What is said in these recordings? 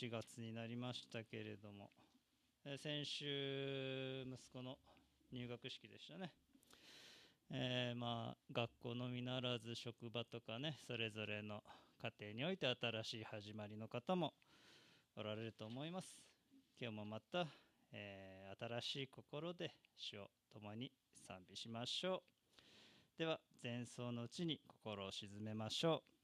4月になりましたけれども、えー、先週息子の入学式でしたね。えー、まあ学校のみならず職場とかねそれぞれの家庭において新しい始まりの方もおられると思います。今日もまた、えー、新しい心で主を共に賛美しましょう。では前奏のうちに心を静めましょう。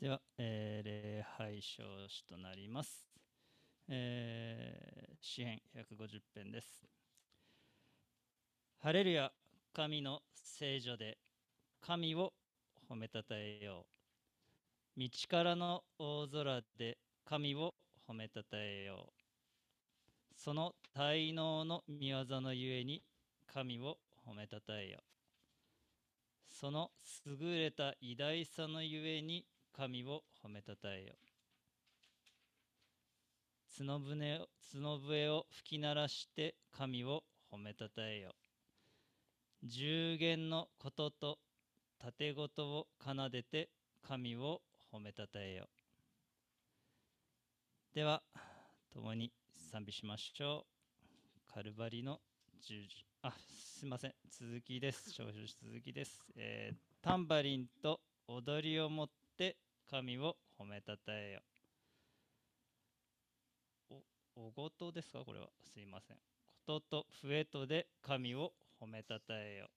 では、えー、礼拝証詞となります。えー、詩編150編です。ハレルヤ、神の聖女で神を褒めたたえよう。道からの大空で神を褒めたたえよう。その滞納の御業のゆえに神を褒めたたえよう。その優れた偉大さのゆえに神を褒めたたえよ。角舟を角笛を吹き鳴らして神を褒めたたえよ。十弦のことと盾事を奏でて神を褒めたたえよ。では共に賛美しましょう。カルバリの十字。あすいません。続きです。少々続きです、えー、タンバリンと踊りを持って神を褒めたたえよ。お、おごとですか？これは。すいません。ことと笛とで神を褒めたたえよ。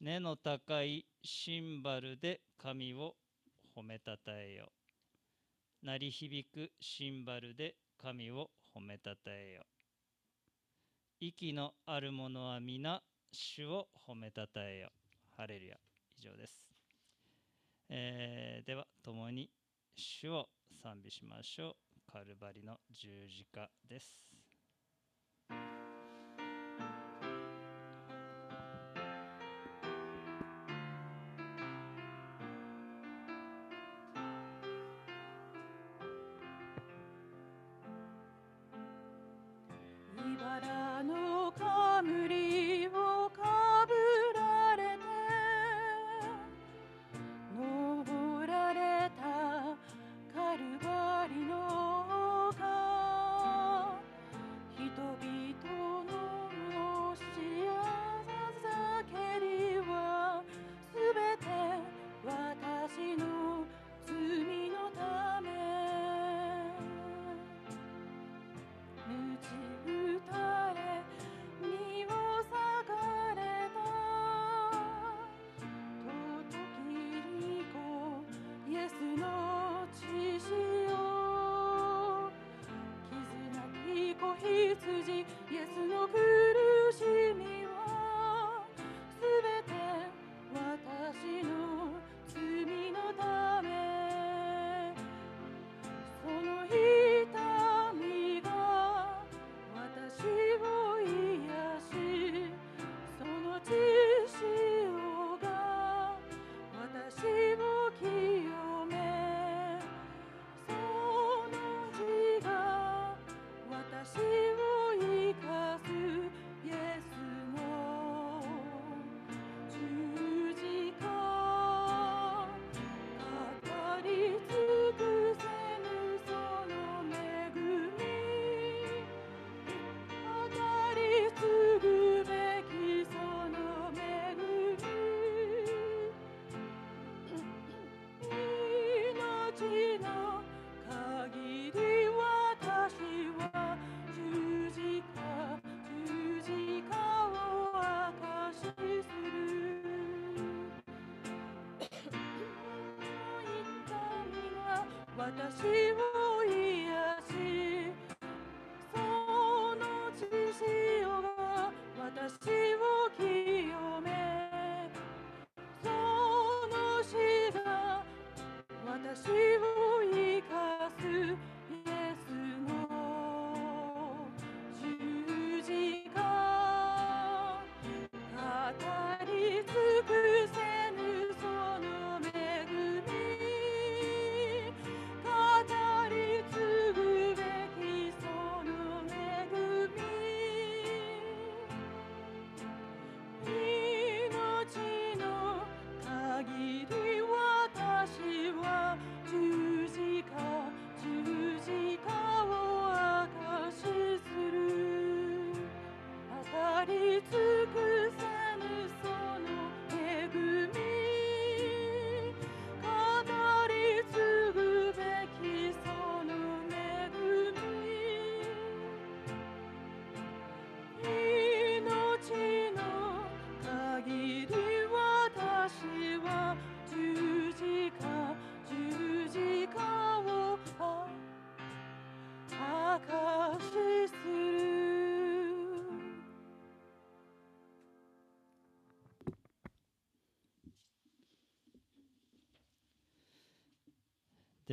根の高いシンバルで神を褒めたたえよ。鳴り響くシンバルで神を褒めたたえよ。息のあるものは皆主を褒めたたえよ。ハレルヤ。以上です。えー、では共に主を賛美しましょう。カルバリの十字架です。私を癒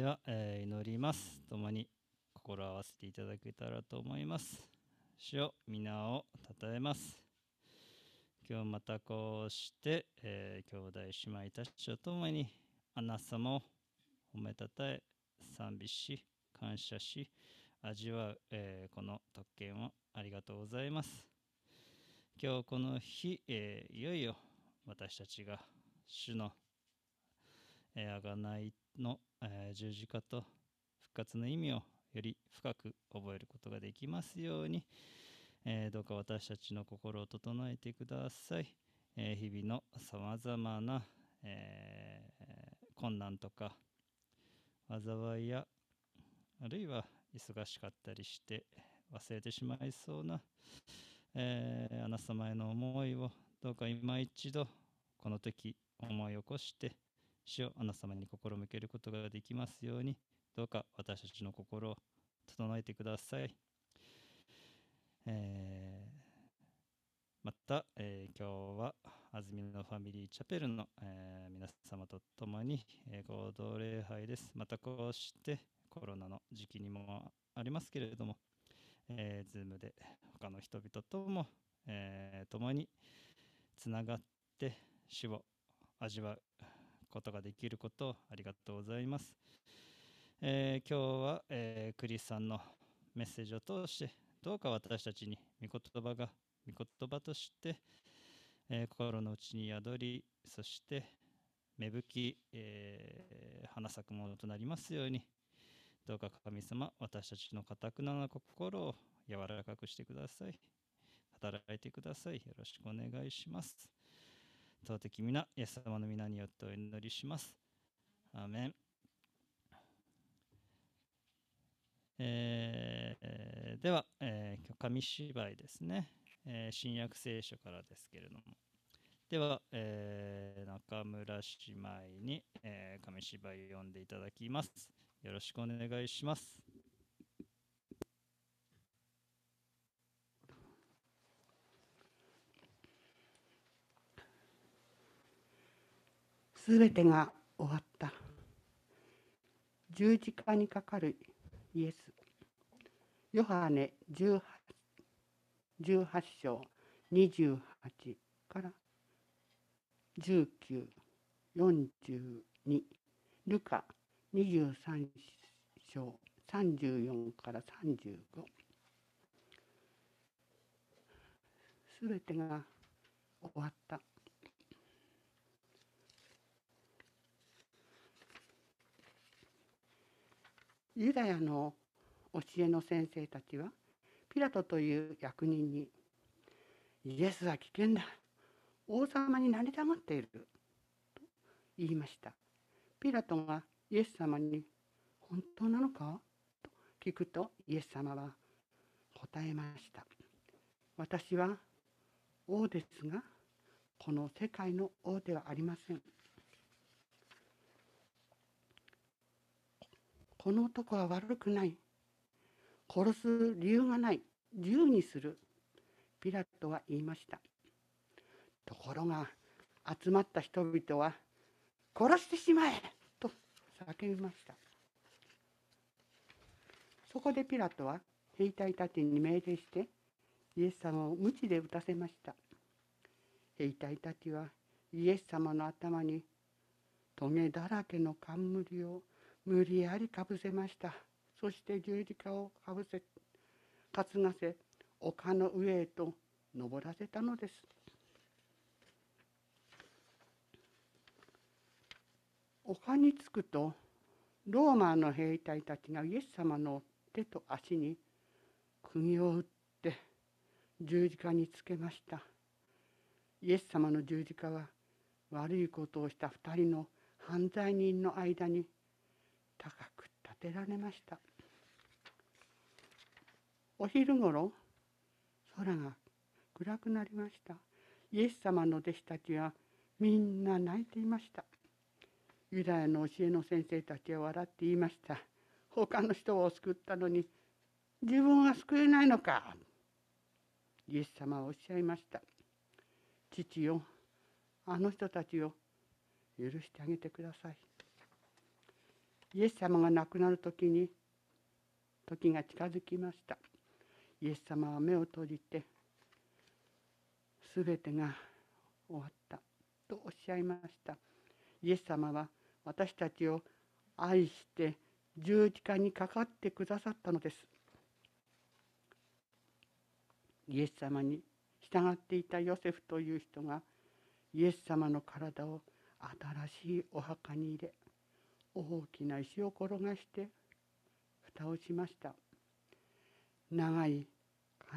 は、えー祈ります。共に心を合わせていただけたらと思います。主よ皆を称えます。今日またこうして、えー兄弟姉妹たちと共にあなた様を褒めたたえ、賛美し、感謝し、味わう、えーこの特権をありがとうございます。今日この日、えーいよいよ私たちが主のえー、贖いの、えー十字架と復活の意味をより深く覚えることができますように、えーどうか私たちの心を整えてください。えー日々のさまざまな、えー困難とか災いやあるいは忙しかったりして忘れてしまいそうな、えーあなた様への思いをどうか今一度この時思い起こして主をあなた様に心向けることができますようにどうか私たちの心を整えてください。えーまた、えー今日は安住のファミリーチャペルの、えー皆様と共に、え合同礼拝です。またこうしてコロナの時期にもありますけれども、えー、Zoom で他の人々とも、えー共につながって主を味わうことができることをありがとうございます。えー今日は、えークリスさんのメッセージを通してどうか私たちに御言葉が御言葉として、えー心の内に宿りそして芽吹き、えー花咲くものとなりますようにどうか神様私たちのかたくなな心を柔らかくしてください。働いてください。よろしくお願いします。尊き皆イエス様の皆によってお祈りします。アーメン。えーでは、えー今日紙芝居ですね、えー新約聖書からですけれども。では、えー中村姉妹に、えー紙芝居を読んでいただきます。よろしくお願いします。すべてが終わった。十字架にかかるイエス。ヨハネ 18, 18章28から1942ルカ23章34から35すべてが終わった。ユダヤの教えの先生たちはピラトという役人に「イエスは危険だ王様になりたがっている」と言いました。ピラトがイエス様に「本当なのか?」と聞くとイエス様は答えました「私は王ですがこの世界の王ではありません」この男は悪くない。殺す理由がない。自由にする。ピラトは言いました。ところが集まった人々は殺してしまえ。と叫びました。そこでピラトは兵隊たちに命令してイエス様を鞭で打たせました。兵隊たちはイエス様の頭にトゲだらけの冠を無理やりかぶせました。そして十字架をかぶせ担がせ丘の上へと登らせたのです。丘に着くとローマの兵隊たちがイエス様の手と足に釘を打って十字架につけました。イエス様の十字架は悪いことをした2人の犯罪人の間に高く立てられました。お昼ごろ空が暗くなりました。イエス様の弟子たちはみんな泣いていました。ユダヤの教えの先生たちは笑って言いました。他の人を救ったのに自分は救えないのか。イエス様はおっしゃいました。父よあの人たちを許してあげてください。イエス様が亡くなる時に時が近づきました。イエス様は目を閉じて全てが終わった。とおっしゃいました。イエス様は私たちを愛して十字架にかかってくださったのです。イエス様に従っていたヨセフという人がイエス様の体を新しいお墓に入れ大きな石を転がして蓋をしました。長い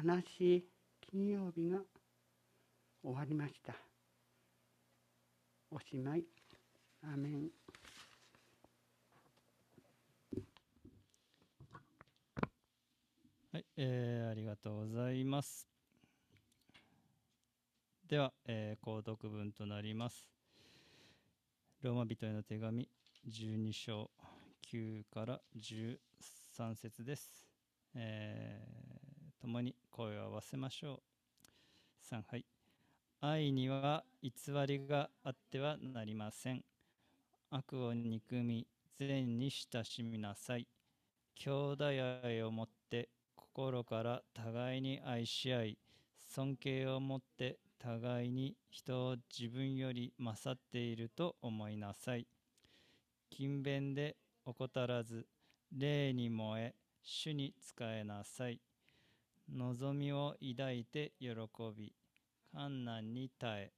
悲しい金曜日が終わりました。おしまい。アーメン。はい、えーありがとうございます。では、えー、購読文となります。ローマ人への手紙。12章9から13節です。えー、共に声を合わせましょう。3はい。愛には偽りがあってはなりません。悪を憎み、善に親しみなさい。兄弟愛をもって心から互いに愛し合い尊敬を持って互いに人を自分より勝っていると思いなさい勤勉で怠らず霊に燃え主に仕えなさい。望みを抱いて喜び困難に耐え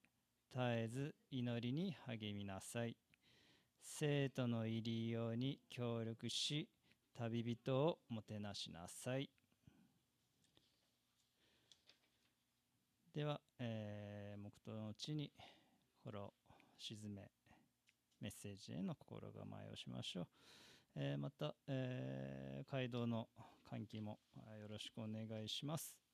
絶えず祈りに励みなさい。生徒の入りように協力し旅人をもてなしなさい。では、えー、黙祷のうちに心を沈め、メッセージへの心構えをしましょう。えーまた、えー街道の換気もよろしくお願いします。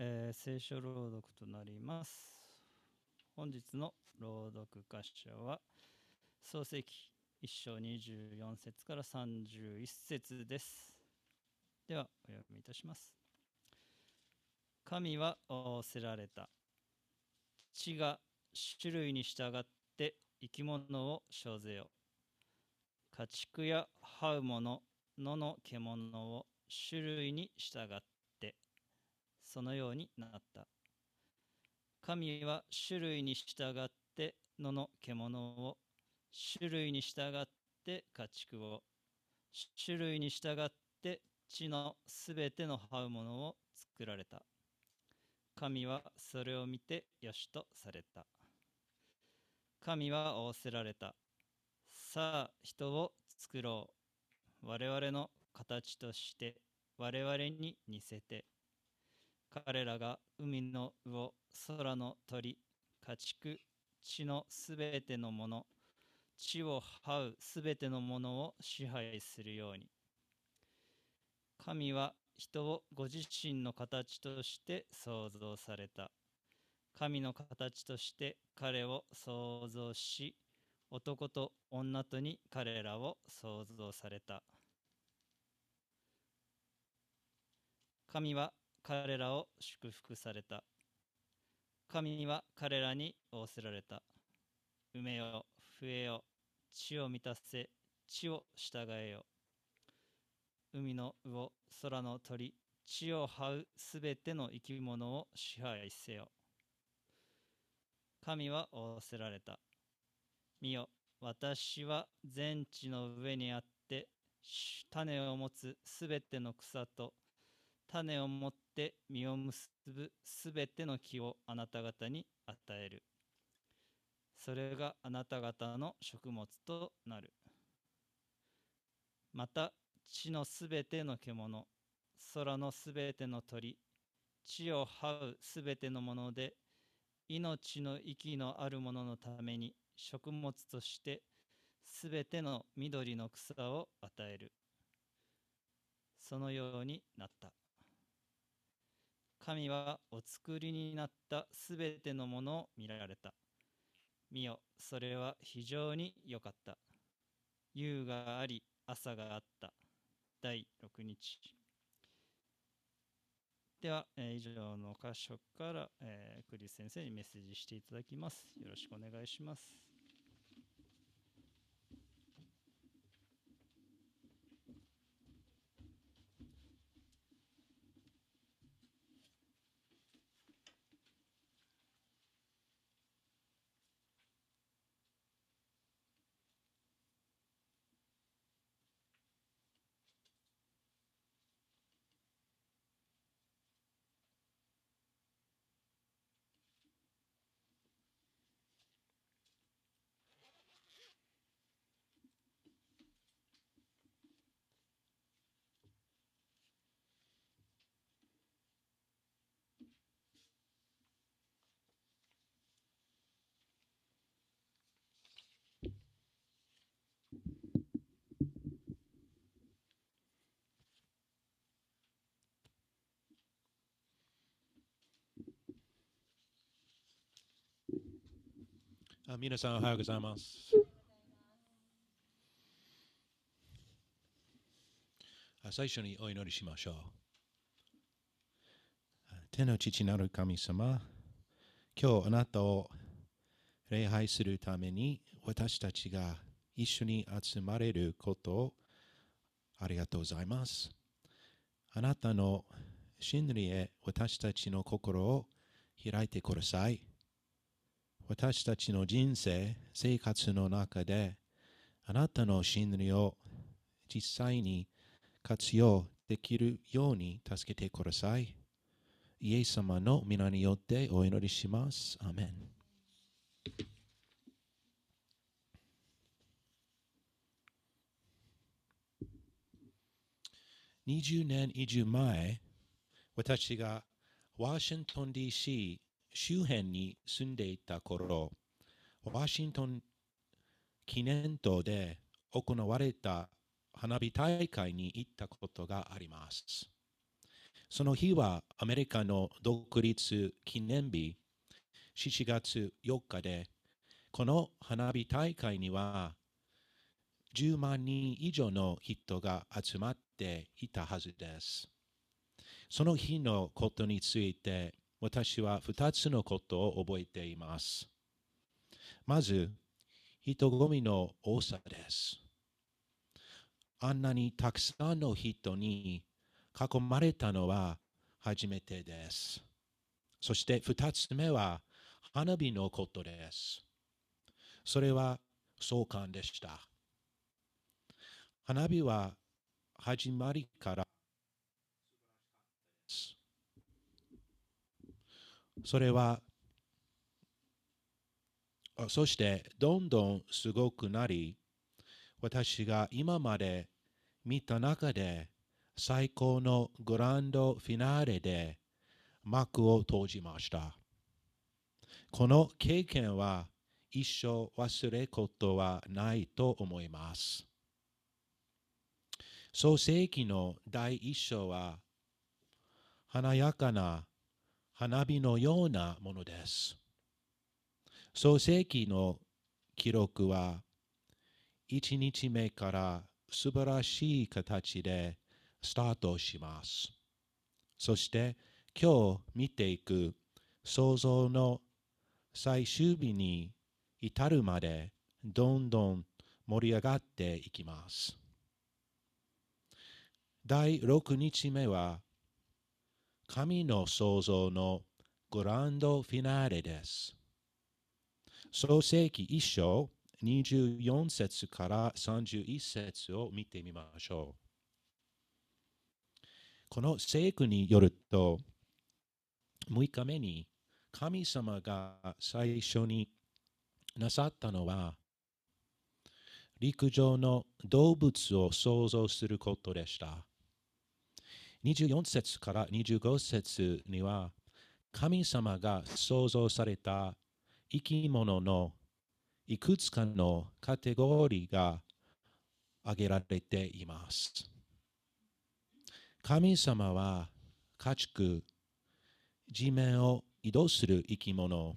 えー聖書朗読となります。本日の朗読箇所は、創世記1章24節から31節です。では、お読みいたします。神は仰せられた。地が種類に従って生き物を生ぜよ。家畜や這うもの、野の獣を種類に従って、そのようになった。神は種類に従って野の獣を、種類に従って家畜を、種類に従って地のすべての這うものを作られた。神はそれを見てよしとされた。神は仰せられた。さあ、人を作ろう。我々の形として、我々に似せて。彼らが海の魚、空の鳥、家畜、地のすべてのもの、地を這うすべてのものを支配するように。神は人をご自身の形として創造された。神の形として彼を創造し、男と女とに彼らを創造された。神は彼らを祝福された。神は彼らに仰せられた。埋めよ、増えよ、地を満たせ、地を従えよ。海の魚、空の鳥、地を這うすべての生き物を支配せよ。神は仰せられた。見よ、私は全地の上にあって、種を持つすべての草と、種を持って実を結ぶすべての木をあなた方に与える。それがあなた方の食物となる。また、地のすべての獣、空のすべての鳥、地を這うすべてのもので、命の息のあるもののために食物としてすべての緑の草を与える。そのようになった。神はお作りになったすべてのものを見られた。見よ、それは非常に良かった。夕があり、朝があった。第6日。では、えー以上の箇所から、えークリス先生にメッセージしていただきます。よろしくお願いします。あ皆さんおはようございます。最初にお祈りしましょう。あ天の父なる神様、今日あなたを礼拝するために私たちが一緒に集まれることをありがとうございます。あなたの真理へ私たちの心を開いてください。私たちの人生、生活の中で、あなたの真理を実際に活用できるように助けてください。イエス様の皆によってお祈りします。アメン。20年以上前、私がワシントン DC 周辺に住んでいた頃、ワシントン記念塔で行われた花火大会に行ったことがあります。その日はアメリカの独立記念日7月4日で、この花火大会には10万人以上の人が集まっていたはずです。その日のことについて私は2つのことを覚えています。まず、人混みの多さです。あんなにたくさんの人に囲まれたのは初めてです。そして二つ目は花火のことです。それは壮観でした。花火は始まりからですそれはそしてどんどんすごくなり私が今まで見た中で最高のグランドフィナーレで幕を閉じました。この経験は一生忘れることはないと思います。創世記の第一章は華やかな花火のようなものです。創世記の記録は1日目から素晴らしい形でスタートします。そして今日見ていく創造の最終日に至るまでどんどん盛り上がっていきます。第6日目は神の創造のグランドフィナーレです。創世記一章24節から31節を見てみましょう。この聖句によると、6日目に神様が最初になさったのは、陸上の動物を創造することでした。24節から25節には、神様が創造された生き物のいくつかのカテゴリーが挙げられています。神様は家畜、地面を移動する生き物、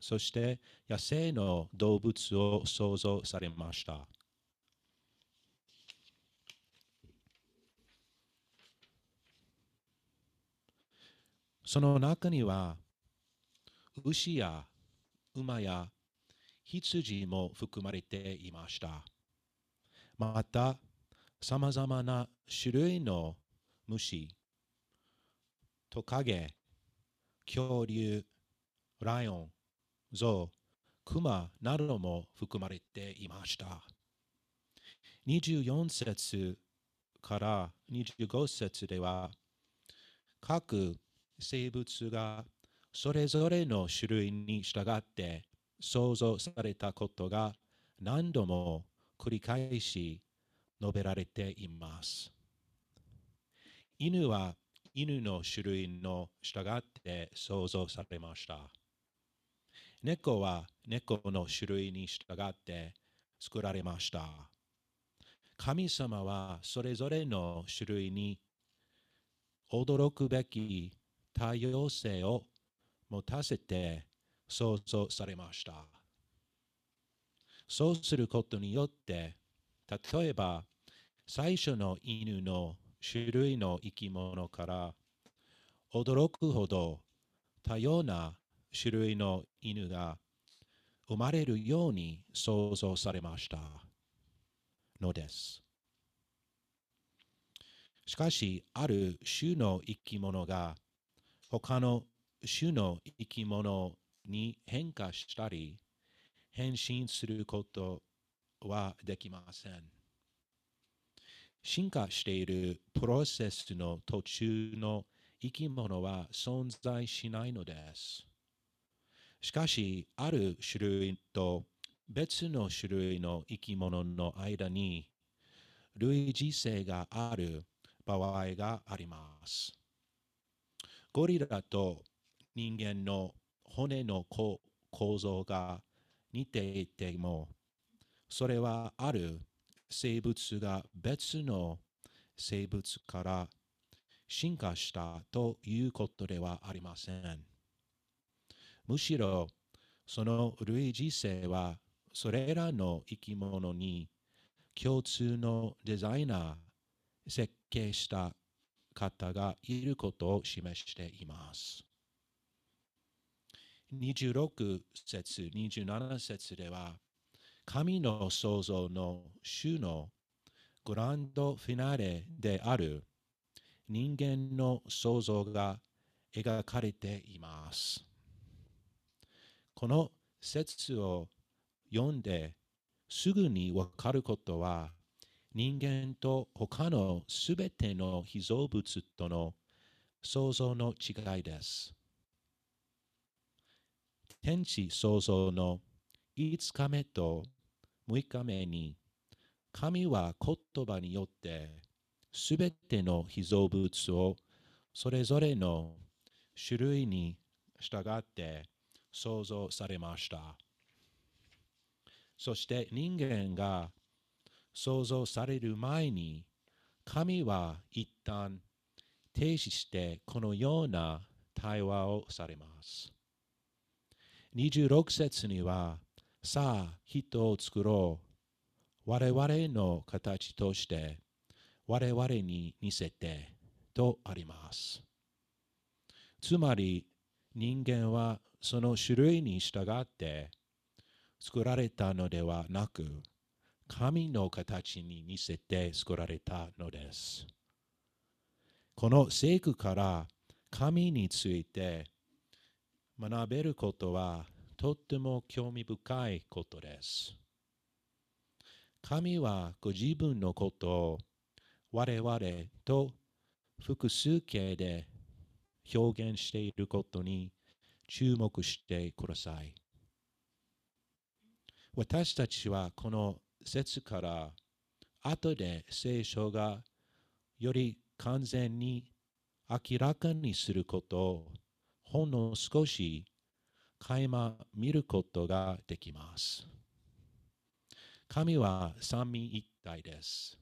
そして野生の動物を創造されました。その中には、牛や馬や羊も含まれていました。また、さまざまな種類の虫、トカゲ、恐竜、ライオン、ゾウ、クマなども含まれていました。24節から25節では、各生物がそれぞれの種類に従って創造されたことが何度も繰り返し述べられています。犬は犬の種類の従って創造されました。猫は猫の種類に従って作られました。神様はそれぞれの種類に驚くべき多様性を持たせて創造されました。そうすることによって、例えば最初の犬の種類の生き物から驚くほど多様な種類の犬が生まれるように創造されましたのです。しかし、ある種の生き物が他の種の生き物に変化したり変身することはできません。進化しているプロセスの途中の生き物は存在しないのです。しかし、ある種類と別の種類の生き物の間に類似性がある場合があります。ゴリラと人間の骨の構造が似ていても、それはある生物が別の生物から進化したということではありません。むしろ、その類似性はそれらの生き物に共通のデザイナー、設計した方がいることを示しています。26節、27節では、神の創造の主のグランドフィナーレである人間の創造が描かれています。この説を読んですぐにわかることは人間と他のすべての被造物との創造の違いです。天地創造の5日目と6日目に神は言葉によってすべての被造物をそれぞれの種類に従って創造されました。そして人間が創造される前に神は一旦停止してこのような対話をされます。26節にはさあ人を作ろう我々の形として我々に似せてとあります。つまり人間はその種類に従って作られたのではなく神の形に似せて作られたのです。この聖句から神について学べることはとっても興味深いことです。神はご自分のことを我々と複数形で表現していることに注目してください。私たちはこの説から後で聖書がより完全に明らかにすることをほんの少し垣間見ることができます。神は三位一体です。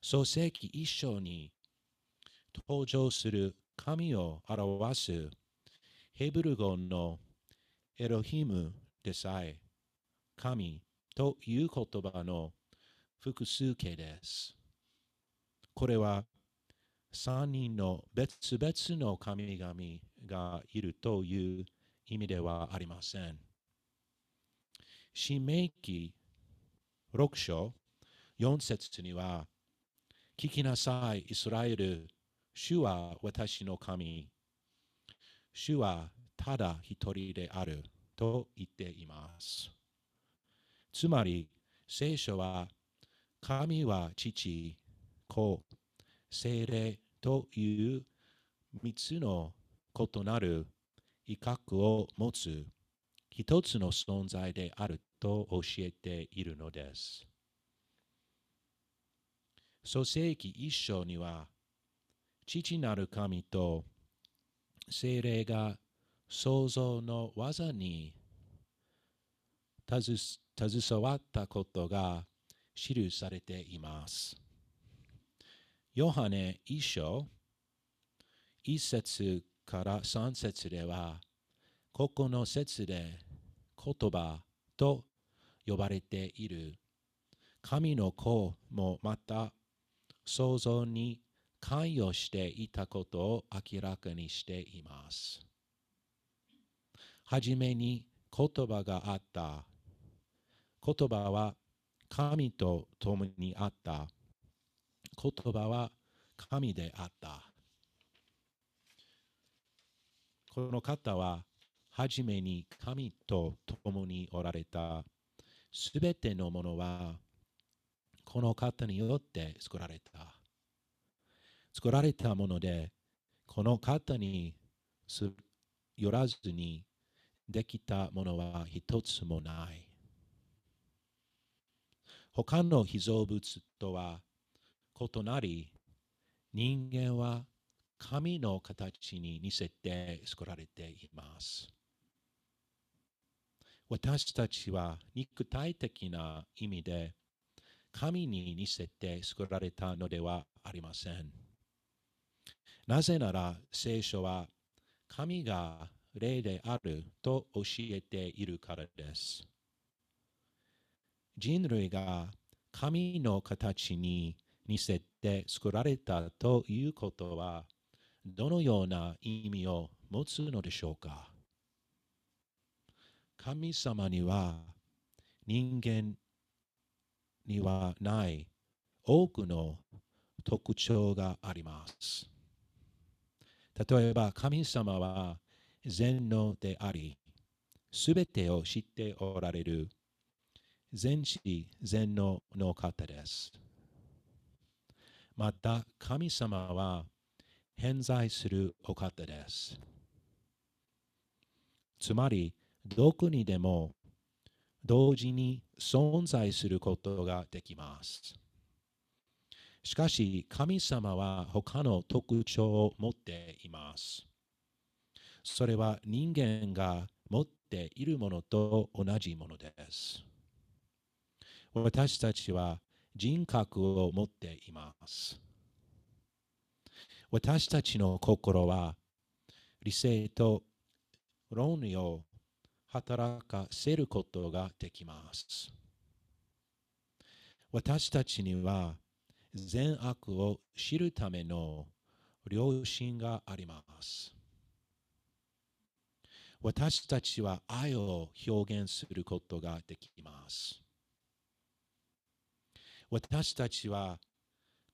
創世記一章に登場する神を表すヘブル語のエロヒムでさえ神という言葉の複数形です。これは三人の別々の神々がいるという意味ではありません。新明記6章4節には聞きなさい、イスラエル。主は私の神。主はただ一人であると言っています。つまり、聖書は神は父、子、精霊という三つの異なる威嚇を持つ一つの存在であると教えているのです。創世記一章には、父なる神と精霊が創造の技に携携わったことが記されています。ヨハネ一章一節から三節では、ここの節で言葉と呼ばれている神の子もまた創造に関与していたことを明らかにしています。はじめに言葉があった。言葉は神と共にあった。言葉は神であった。この方ははじめに神と共におられた。すべてのものはこの方によって作られた。作られたもので、この方によらずにできたものは一つもない。他の被造物とは異なり、人間は神の形に似せて作られています。私たちは肉体的な意味で神に似せて作られたのではありません。なぜなら聖書は神が霊であると教えているからです。人類が神の形に似せて作られたということはどのような意味を持つのでしょうか？神様には人間にはない多くの特徴があります。例えば神様は全能であり、すべてを知っておられる全知全能の方です。また神様は偏在するお方です。つまり、どこにでも同時に存在することができます。しかし、神様は他の特徴を持っています。それは人間が持っているものと同じものです。私たちは人格を持っています。私たちの心は理性と論理を働かせることができます。私たちには善悪を知るための良心があります。私たちは愛を表現することができます。私たちは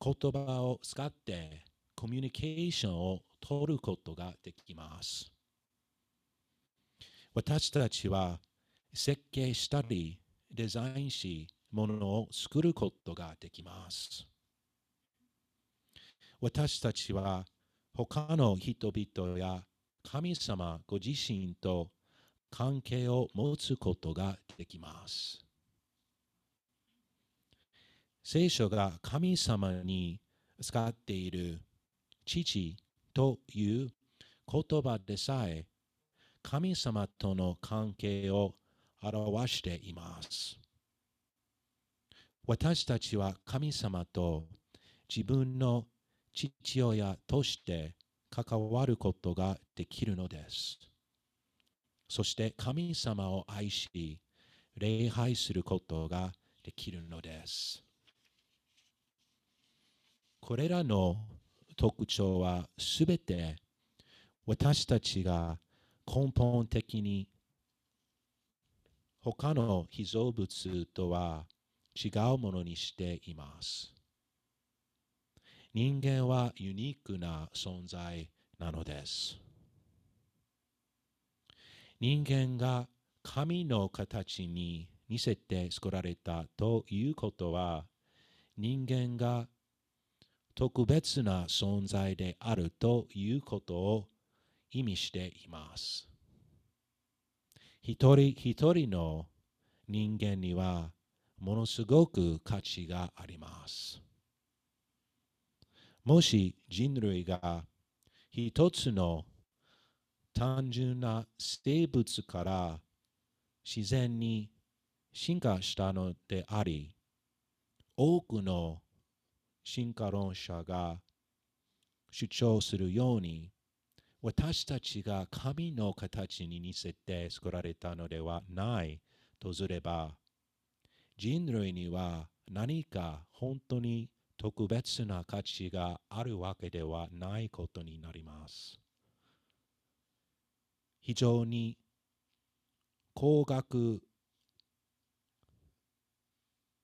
言葉を使ってコミュニケーションを取ることができます。私たちは設計したりデザインし、ものを作ることができます。私たちは他の人々や神様ご自身と関係を持つことができます。聖書が神様に使っている父という言葉でさえ神様との関係を表しています。私たちは神様と自分の父親として関わることができるのです。そして神様を愛し、礼拝することができるのです。これらの特徴はすべて私たちが根本的に他の被造物とは違うものにしています。人間はユニークな存在なのです。人間が神の形に似せて作られたということは人間が特別な存在であるということを意味しています。一人一人の人間にはものすごく価値があります。もし人類が一つの単純な生物から自然に進化したのであり、多くの進化論者が主張するように、私たちが神の形に似せて作られたのではないとすれば、人類には何か本当に特別な価値があるわけではないことになります。非常に高学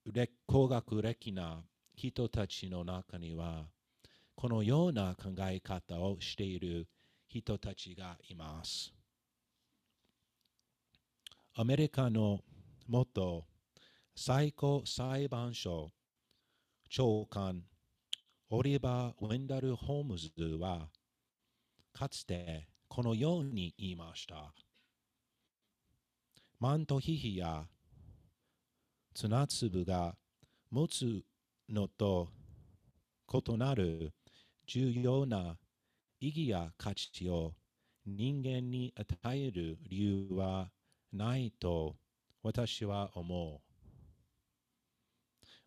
歴高学歴な人たちの中には、このような考え方をしている人たちがいます。アメリカの元最高裁判所長官オリバー・ウェンダル・ホームズはかつてこのように言いました。マントヒヒや砂粒が持つのと異なる重要な意義や価値を人間に与える理由はないと私は思う。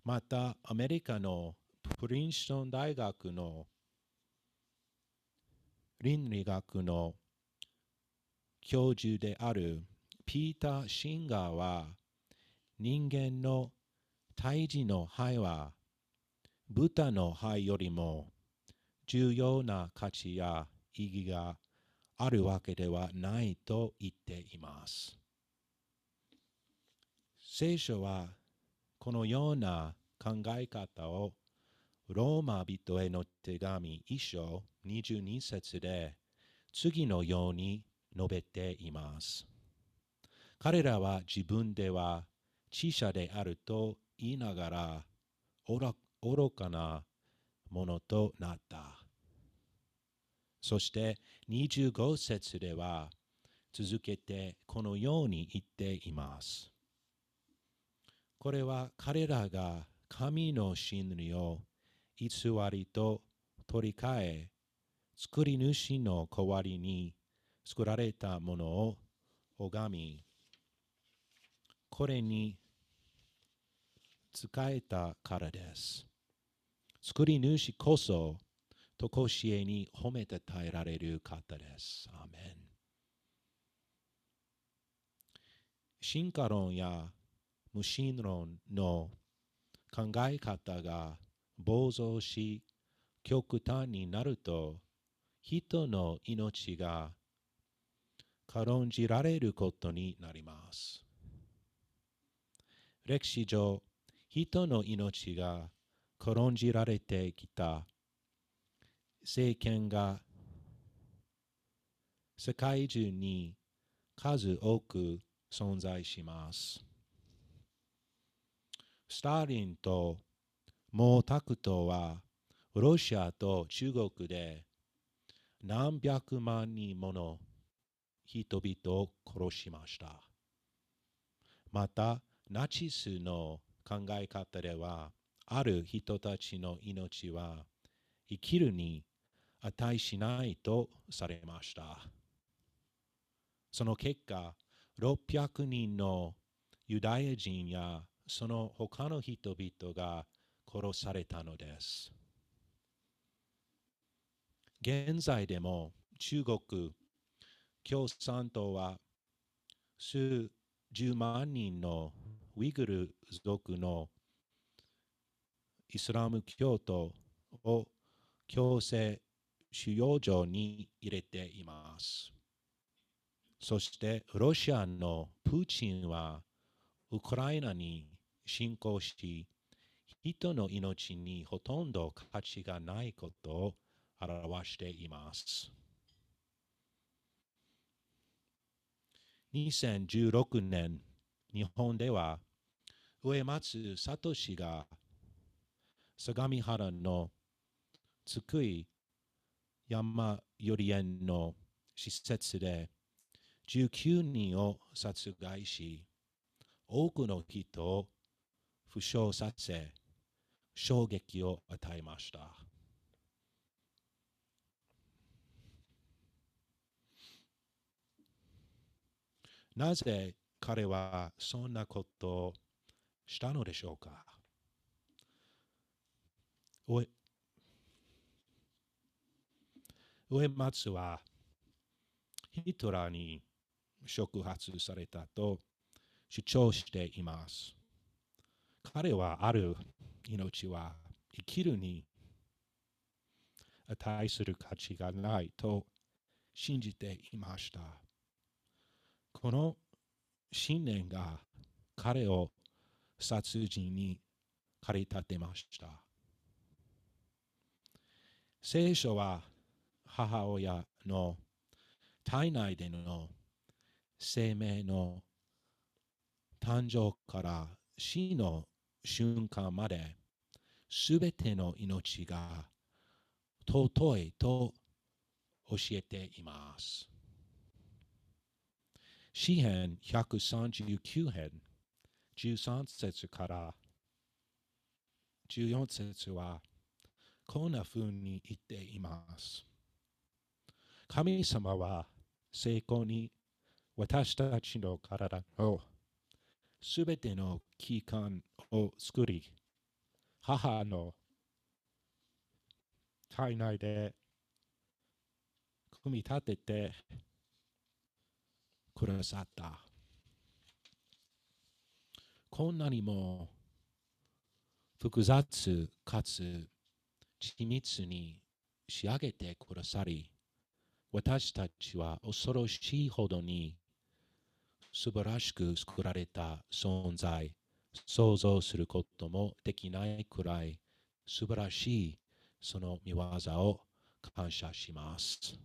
また、アメリカのプリンストン大学の倫理学の教授であるピーター・シンガーは人間の胎児の肺は豚の肺よりも重要な価値や意義があるわけではないと言っています。聖書はこのような考え方をローマ人への手紙一章22節で次のように述べています。彼らは自分では知者であると言いながら愚愚かなものとなった。そして25節では続けてこのように言っています。これは彼らが神の真理を偽りと取り替え、作り主の代わりに作られたものを拝み、これに使えたからです。作り主こそ、とこしえに褒めて耐えられる方です。アメン。進化論や無神論の考え方が暴走し極端になると人の命が軽んじられることになります。歴史上、人の命が軽んじられてきた政権が世界中に数多く存在します。スターリンと毛沢東はロシアと中国で何百万人もの人々を殺しました。また、ナチスの考え方では、ある人たちの命は生きるに値しないとされました。その結果、600人のユダヤ人やその他の人々が殺されたのです。現在でも中国共産党は数十万人のウイグル族のイスラム教徒を強制収容所に入れています。そしてロシアのプーチンはウクライナに侵攻し、人の命にほとんど価値がないことを表しています。2016年、日本では植松聡が相模原の津久井山より園の施設で19人を殺害し、多くの人を負傷させ、衝撃を与えました。なぜ彼はそんなことをしたのでしょうか上松はヒトラーに触発されたと主張しています。彼はある命は生きるに値する価値がないと信じていました。この信念が彼を殺人に駆り立てました。聖書は母親の体内での生命の誕生から死の瞬間まで、すべての命が尊いと教えています。詩編139編13節から14節はこんな風に言っています。神様は成功に私たちの体をすべての器官を作り、母の体内で組み立ててくださった。こんなにも複雑かつ緻密に仕上げてくださり、私たちは恐ろしいほどに素晴らしく作られた存在、想像することもできないくらい素晴らしいその見業を感謝します。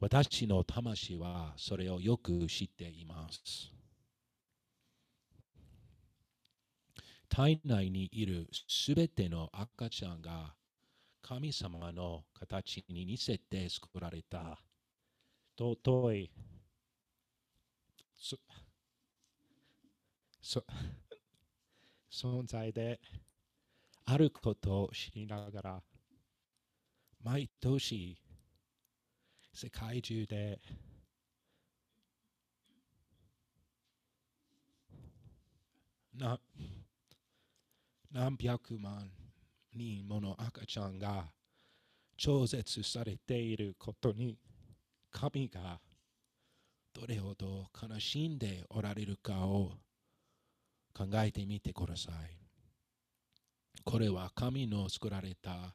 私の魂はそれをよく知っています。体内にいるすべての赤ちゃんが神様の形に似せて作られた。尊い。そそ存在であることを知りながら毎年世界中でな何百万人もの赤ちゃんが超絶されていることに神がどれほど悲しんでおられるかを考えてみてください。これは神の作られた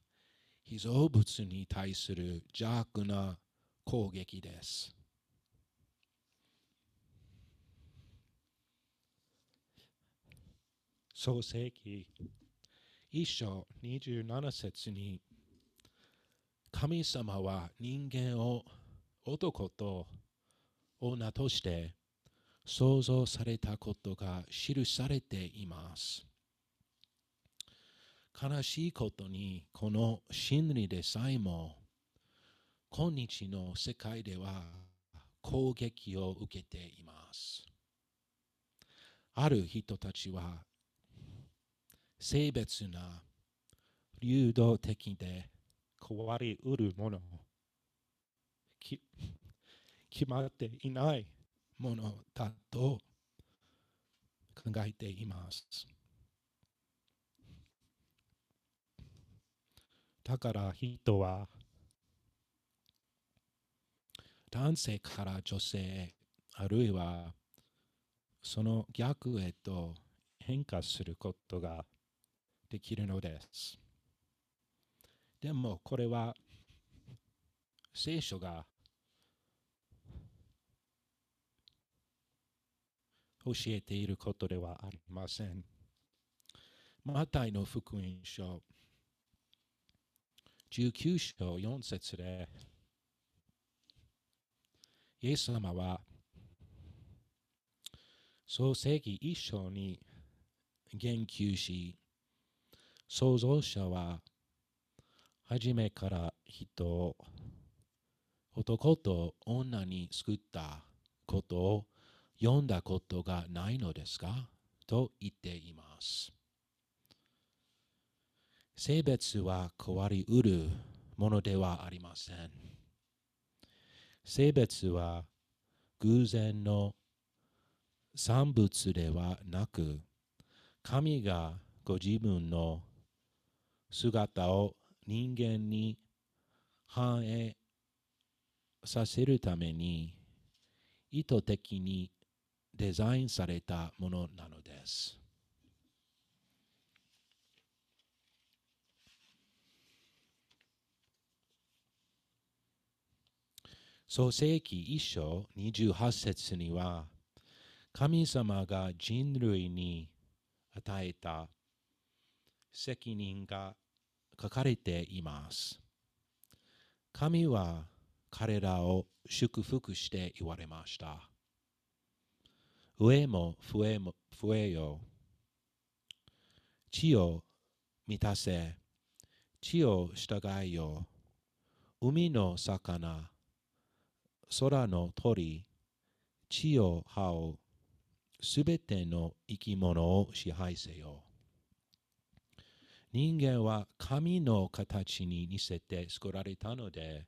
被造物に対する邪悪な攻撃です。創世記一章27節に神様は人間を男と女として創造されたことが記されています。悲しいことにこの真理でさえも今日の世界では攻撃を受けています。ある人たちは性別な流動的で変わりうるもの決まっていないものだと考えています。だから人は男性から女性あるいはその逆へと変化することができるのです。でもこれは聖書が教えていることではありません。マタイの福音書19章4節でイエス様は創世記一章に言及し創造者は初めから人を男と女に救ったことを読んだことがないのですか？と言っています。性別は変わりうるものではありません。性別は偶然の産物ではなく、神がご自分の姿を人間に反映させるために意図的にデザインされたものなのです。創世記一章28節には神様が人類に与えた責任が書かれています。神は彼らを祝福して言われました。上も増えも増えよ。地を満たせ。地を従えよ。海の魚、空の鳥、地を這う。すべての生き物を支配せよ。人間は神の形に似せて作られたので、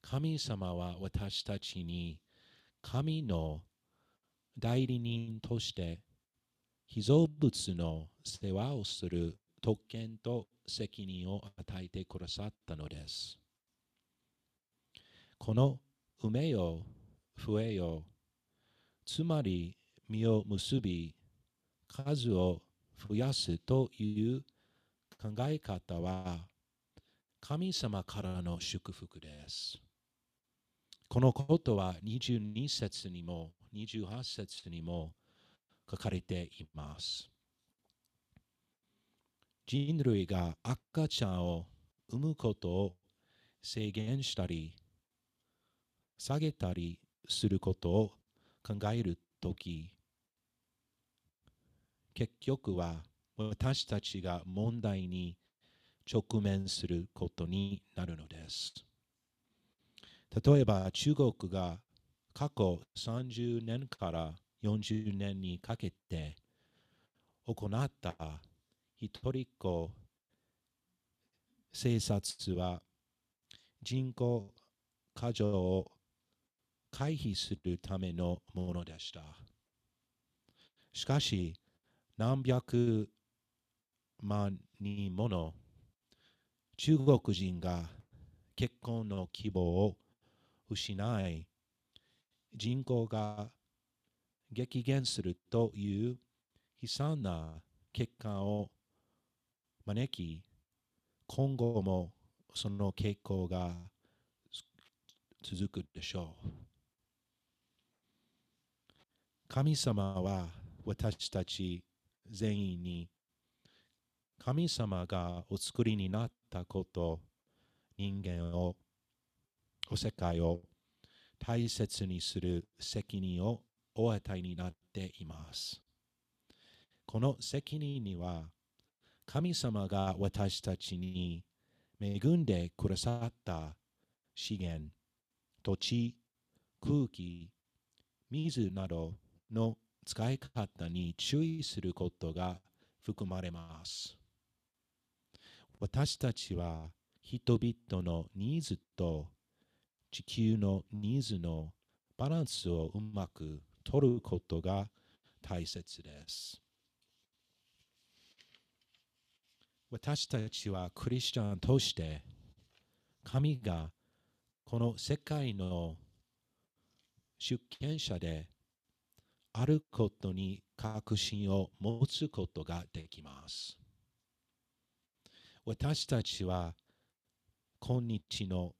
神様は私たちに神の代理人として被造物の世話をする特権と責任を与えてくださったのです。この埋めよ、増えよ、つまり実を結び、数を増やすという考え方は神様からの祝福です。このことは22節にも28節にも書かれています。人類が赤ちゃんを産むことを制限したり、下げたりすることを考えるとき、結局は私たちが問題に直面することになるのです。例えば中国が過去30年から40年にかけて行った一人っ子政策は人口過剰を回避するためのものでした。しかし、何百万人もの中国人が結婚の希望を失い、人口が激減するという悲惨な結果を招き、今後もその傾向が続くでしょう。神様は私たち全員に神様がお作りになったこと、人間を、お世界を大切にする責任をお与えになっています。この責任には、神様が私たちに恵んでくださった資源、土地、空気、水などの使い方に注意することが含まれます。私たちは人々のニーズと地球のニーズのバランスをうまく取ることが大切です。私たちはクリスチャンとして神がこの世界の出権者であることに確信を持つことができます。私たちは今日の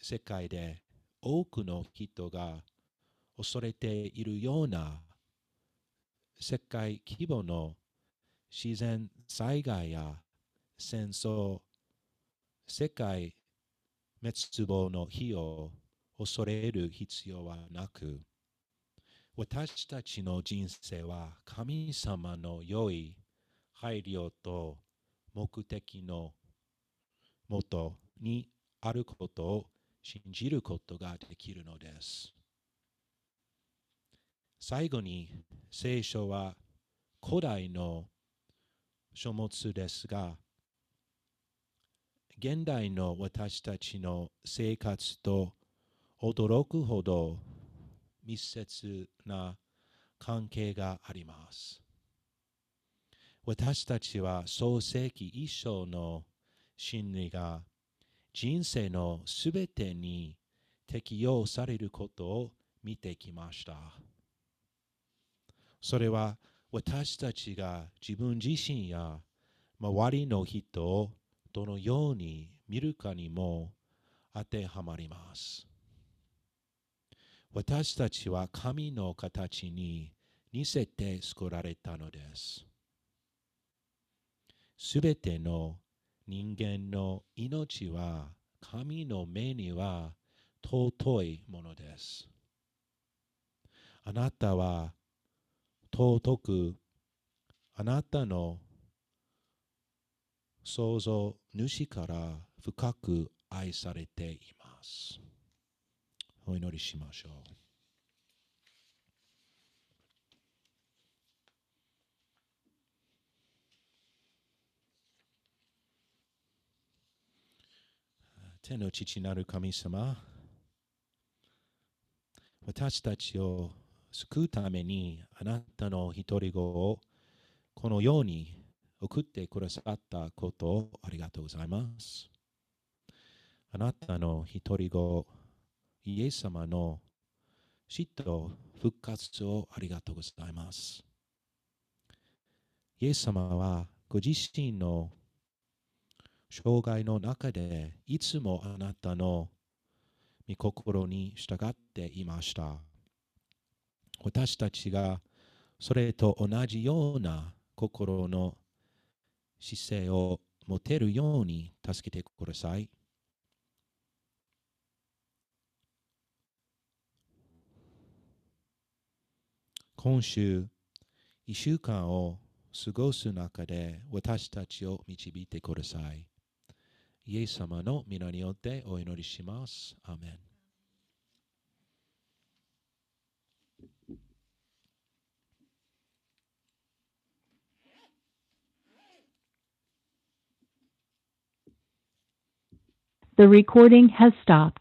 世界で多くの人が恐れているような世界規模の自然災害や戦争、世界滅亡の日を恐れる必要はなく、私たちの人生は神様の良い配慮と目的のもとにあることを信じることができるのです。最後に聖書は古代の書物ですが、現代の私たちの生活と驚くほど密接な関係があります。私たちは創世記一章の真理が人生のすべてに適用されることを見てきました。それは私たちが自分自身や周りの人をどのように見るかにも当てはまります。私たちは神の形に似せて作られたのです。すべての人間の命は神の目には尊いものです。あなたは尊くあなたの創造主から深く愛されています。お祈りしましょう。天の父なる神様、私たちを救うためにあなたの一人子をこのように送ってくださったことをありがとうございます。あなたの一人子、イエス様の死と復活をありがとうございます。イエス様はご自身の生涯の中でいつもあなたの御心に従っていました。私たちがそれと同じような心の姿勢を持てるように助けてください。今週、1週間を過ごす中で私たちを導いてください。イエス様の皆によってお祈りします。アーメン。 The recording has stopped.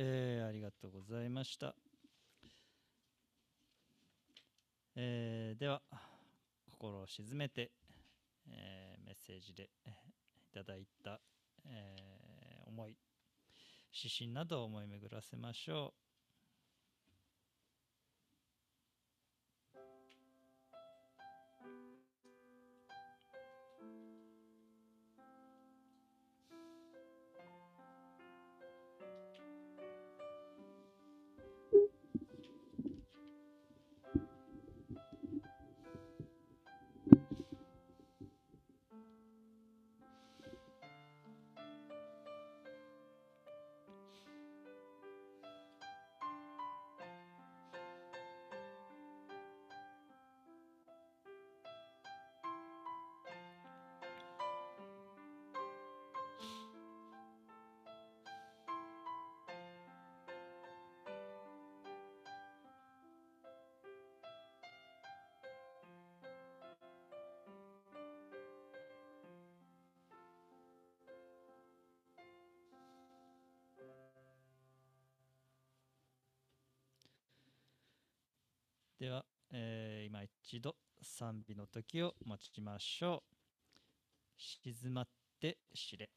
えーありがとうございました。えーでは、心を静めて、えーメッセージでえいただいた、えー思い、指針などを思い巡らせましょう。では、えー今一度賛美の時を待ちましょう。静まって知れ。